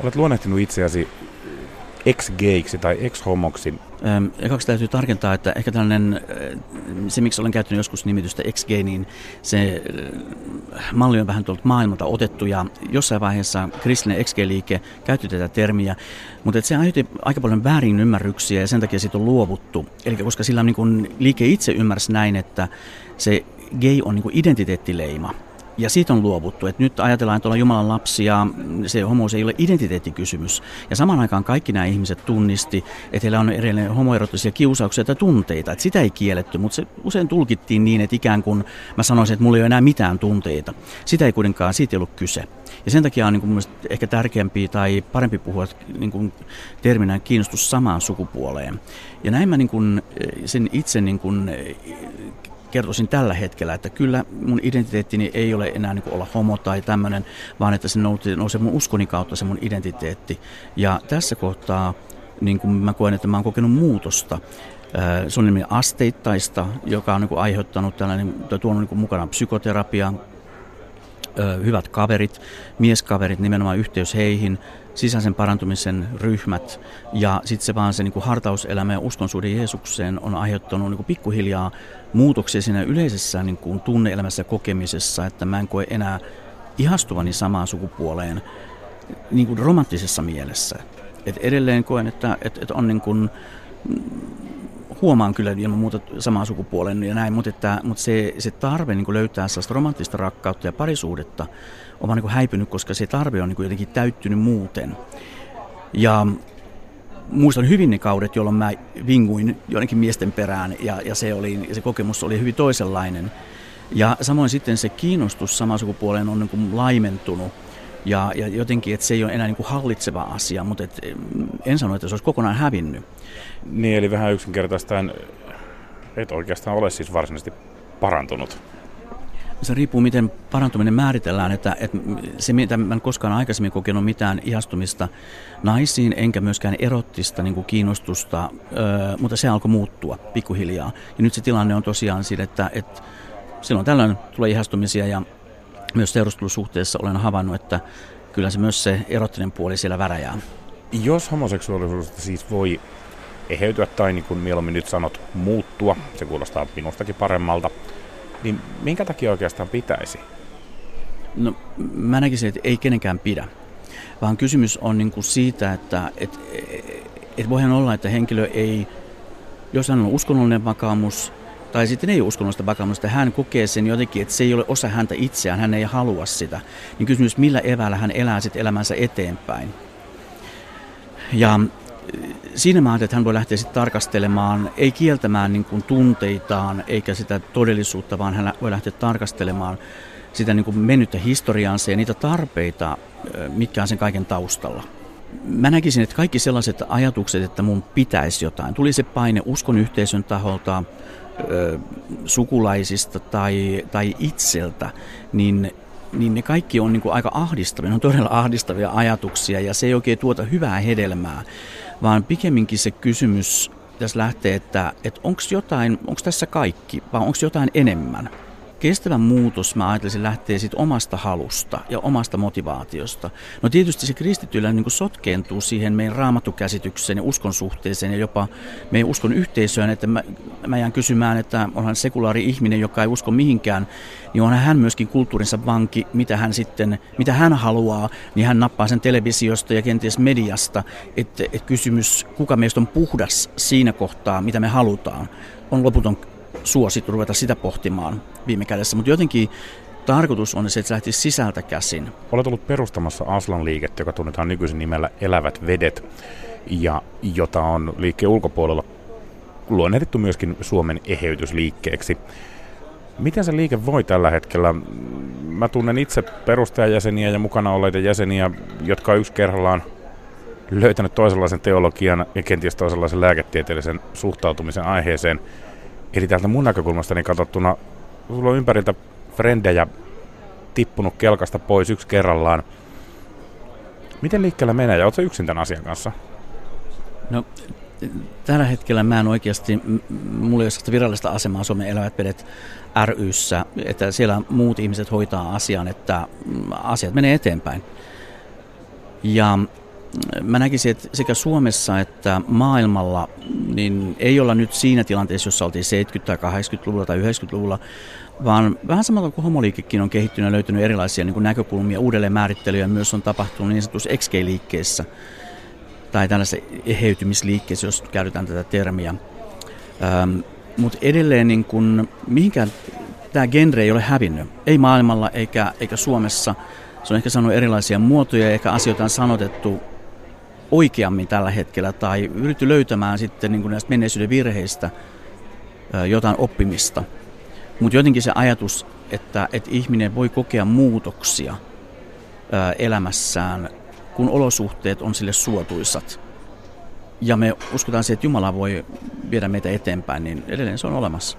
Olet luonnehtinut itseäsi ex-geiksi tai ex-homoksi. Ekaksi täytyy tarkentaa, että ehkä tällainen, se miksi olen käyttänyt joskus nimitystä ex niin se malli on vähän tuolta maailmalta otettu ja jossain vaiheessa kristillinen ex liike käytti tätä termiä, mutta se aiheutti aika paljon väärin ymmärryksiä ja sen takia siitä on luovuttu. Eli koska sillä niin kun liike itse ymmärsi näin, että se gay on niin identiteettileima. Ja siitä on luovuttu, että nyt ajatellaan, että ollaan Jumalan lapsia, se homous ei ole identiteettikysymys. Ja samaan aikaan kaikki nämä ihmiset tunnisti, että heillä on edelleen homoerottisia kiusauksia tai tunteita. Että sitä ei kielletty, mutta se usein tulkittiin niin, että ikään kuin mä sanoisin, että mulla ei ole enää mitään tunteita. Sitä ei kuitenkaan, siitä ei ollut kyse. Ja sen takia on niin kuin ehkä tärkeämpi tai parempi puhua niin kuin terminään kiinnostus samaan sukupuoleen. Ja näin mä niin kuin sen itse niin kuin kertoisin tällä hetkellä, että kyllä mun identiteettini ei ole enää niin olla homo tai tämmöinen, vaan että se nousee, nousee mun uskoni kautta se mun identiteetti. Ja tässä kohtaa niin kuin mä koen, että mä oon kokenut muutosta. Se on asteittaista, joka on niin kuin aiheuttanut tällainen, tai tuonut niin kuin mukana psykoterapia, hyvät kaverit, mieskaverit, nimenomaan yhteys heihin, sisäisen parantumisen ryhmät ja sitten se vaan se niin hartauselämä ja uskonsuhde Jeesukseen on aiheuttanut niin pikkuhiljaa muutoksia siinä yleisessä niin kuin tunneelämässä ja kokemisessa, että mä en koe enää ihastuvani samaan sukupuoleen niin kuin romanttisessa mielessä. Et edelleen koen, että, että, että on niin kuin, huomaan kyllä ilman muuta samaa sukupuolen ja näin, mutta, että, mutta se, se tarve niin kuin löytää sellaista romanttista rakkautta ja parisuudetta on vaan niin häipynyt, koska se tarve on niin kuin jotenkin täyttynyt muuten. Ja muistan hyvin ne kaudet, jolloin mä vinguin jonnekin miesten perään ja, ja se, oli, se kokemus oli hyvin toisenlainen. Ja samoin sitten se kiinnostus samaan sukupuoleen on niin kuin laimentunut ja, ja jotenkin, että se ei ole enää niin kuin hallitseva asia, mutta et, en sano, että se olisi kokonaan hävinnyt. Niin, eli vähän yksinkertaistaan et oikeastaan ole siis varsinaisesti parantunut. Se riippuu, miten parantuminen määritellään. Että, että se, mitä mä en koskaan aikaisemmin kokenut mitään ihastumista naisiin, enkä myöskään erottista niin kuin kiinnostusta, öö, mutta se alkoi muuttua pikkuhiljaa. Ja nyt se tilanne on tosiaan sillä, että, että silloin tällöin tulee ihastumisia ja myös seurustelusuhteessa olen havainnut, että kyllä se myös se erottinen puoli siellä väräjää. Jos homoseksuaalisuudesta siis voi eheytyä tai niin kuin mieluummin nyt sanot muuttua, se kuulostaa minustakin paremmalta, niin minkä takia oikeastaan pitäisi? No mä näkisin, että ei kenenkään pidä, vaan kysymys on niin kuin siitä, että et, et voihan olla, että henkilö ei, jos hän on uskonnollinen vakaumus, tai sitten ei uskonnollista vakaumusta, hän kokee sen jotenkin, että se ei ole osa häntä itseään, hän ei halua sitä, niin kysymys, millä evällä hän elää sitten elämänsä eteenpäin. Ja siinä mä että hän voi lähteä sitten tarkastelemaan, ei kieltämään niin kuin tunteitaan eikä sitä todellisuutta, vaan hän voi lähteä tarkastelemaan sitä niin kuin mennyttä historiaansa ja niitä tarpeita, mitkä on sen kaiken taustalla. Mä näkisin, että kaikki sellaiset ajatukset, että mun pitäisi jotain, tuli se paine uskon yhteisön taholta, sukulaisista tai, tai itseltä, niin niin ne kaikki on niin kuin aika ahdistavia, ne on todella ahdistavia ajatuksia ja se ei oikein tuota hyvää hedelmää vaan pikemminkin se kysymys tässä lähtee, että, että onko jotain, onko tässä kaikki vai onko jotain enemmän. Kestävä muutos, mä ajattelisin, lähtee siitä omasta halusta ja omasta motivaatiosta. No tietysti se kristityllä niin sotkeentuu siihen meidän raamattukäsitykseen ja uskon suhteeseen ja jopa meidän uskon yhteisöön, että mä, mä jään kysymään, että onhan sekulaari ihminen, joka ei usko mihinkään, niin onhan hän myöskin kulttuurinsa vanki, mitä hän sitten, mitä hän haluaa, niin hän nappaa sen televisiosta ja kenties mediasta, että, että kysymys, kuka meistä on puhdas siinä kohtaa, mitä me halutaan, on loputon suosittu ruveta sitä pohtimaan viime kädessä, mutta jotenkin tarkoitus on se, että se lähtisi sisältä käsin. Olet ollut perustamassa Aslan liikettä, joka tunnetaan nykyisin nimellä Elävät vedet, ja jota on liikkeen ulkopuolella luonnehdittu myöskin Suomen eheytysliikkeeksi. Miten se liike voi tällä hetkellä? Mä tunnen itse perustajajäseniä ja mukana olleita jäseniä, jotka yksi kerrallaan löytänyt toisenlaisen teologian ja kenties toisenlaisen lääketieteellisen suhtautumisen aiheeseen – Eli täältä mun näkökulmasta niin katsottuna, sulla on ympäriltä frendejä tippunut kelkasta pois yksi kerrallaan. Miten liikkeellä menee ja ootko yksin tämän asian kanssa? No, tällä hetkellä mä en oikeasti, mulla ei ole virallista asemaa Suomen elävät vedet ryssä, että siellä muut ihmiset hoitaa asian, että asiat menee eteenpäin. Ja mä näkisin, että sekä Suomessa että maailmalla niin ei olla nyt siinä tilanteessa, jossa oltiin 70- tai 80-luvulla tai 90-luvulla, vaan vähän samalla kuin homoliikekin on kehittynyt ja löytynyt erilaisia niin kuin näkökulmia, uudelleen määrittelyjä myös on tapahtunut niin sanotussa XG-liikkeessä tai tällaisessa eheytymisliikkeessä, jos käytetään tätä termiä. Ähm, Mutta edelleen niin kun, mihinkään tämä genre ei ole hävinnyt, ei maailmalla eikä, eikä Suomessa. Se on ehkä saanut erilaisia muotoja, ehkä asioita on sanotettu oikeammin tällä hetkellä tai yritetty löytämään sitten niin näistä menneisyyden virheistä jotain oppimista. Mutta jotenkin se ajatus, että, että ihminen voi kokea muutoksia elämässään, kun olosuhteet on sille suotuisat. Ja me uskotaan siihen, että Jumala voi viedä meitä eteenpäin, niin edelleen se on olemassa.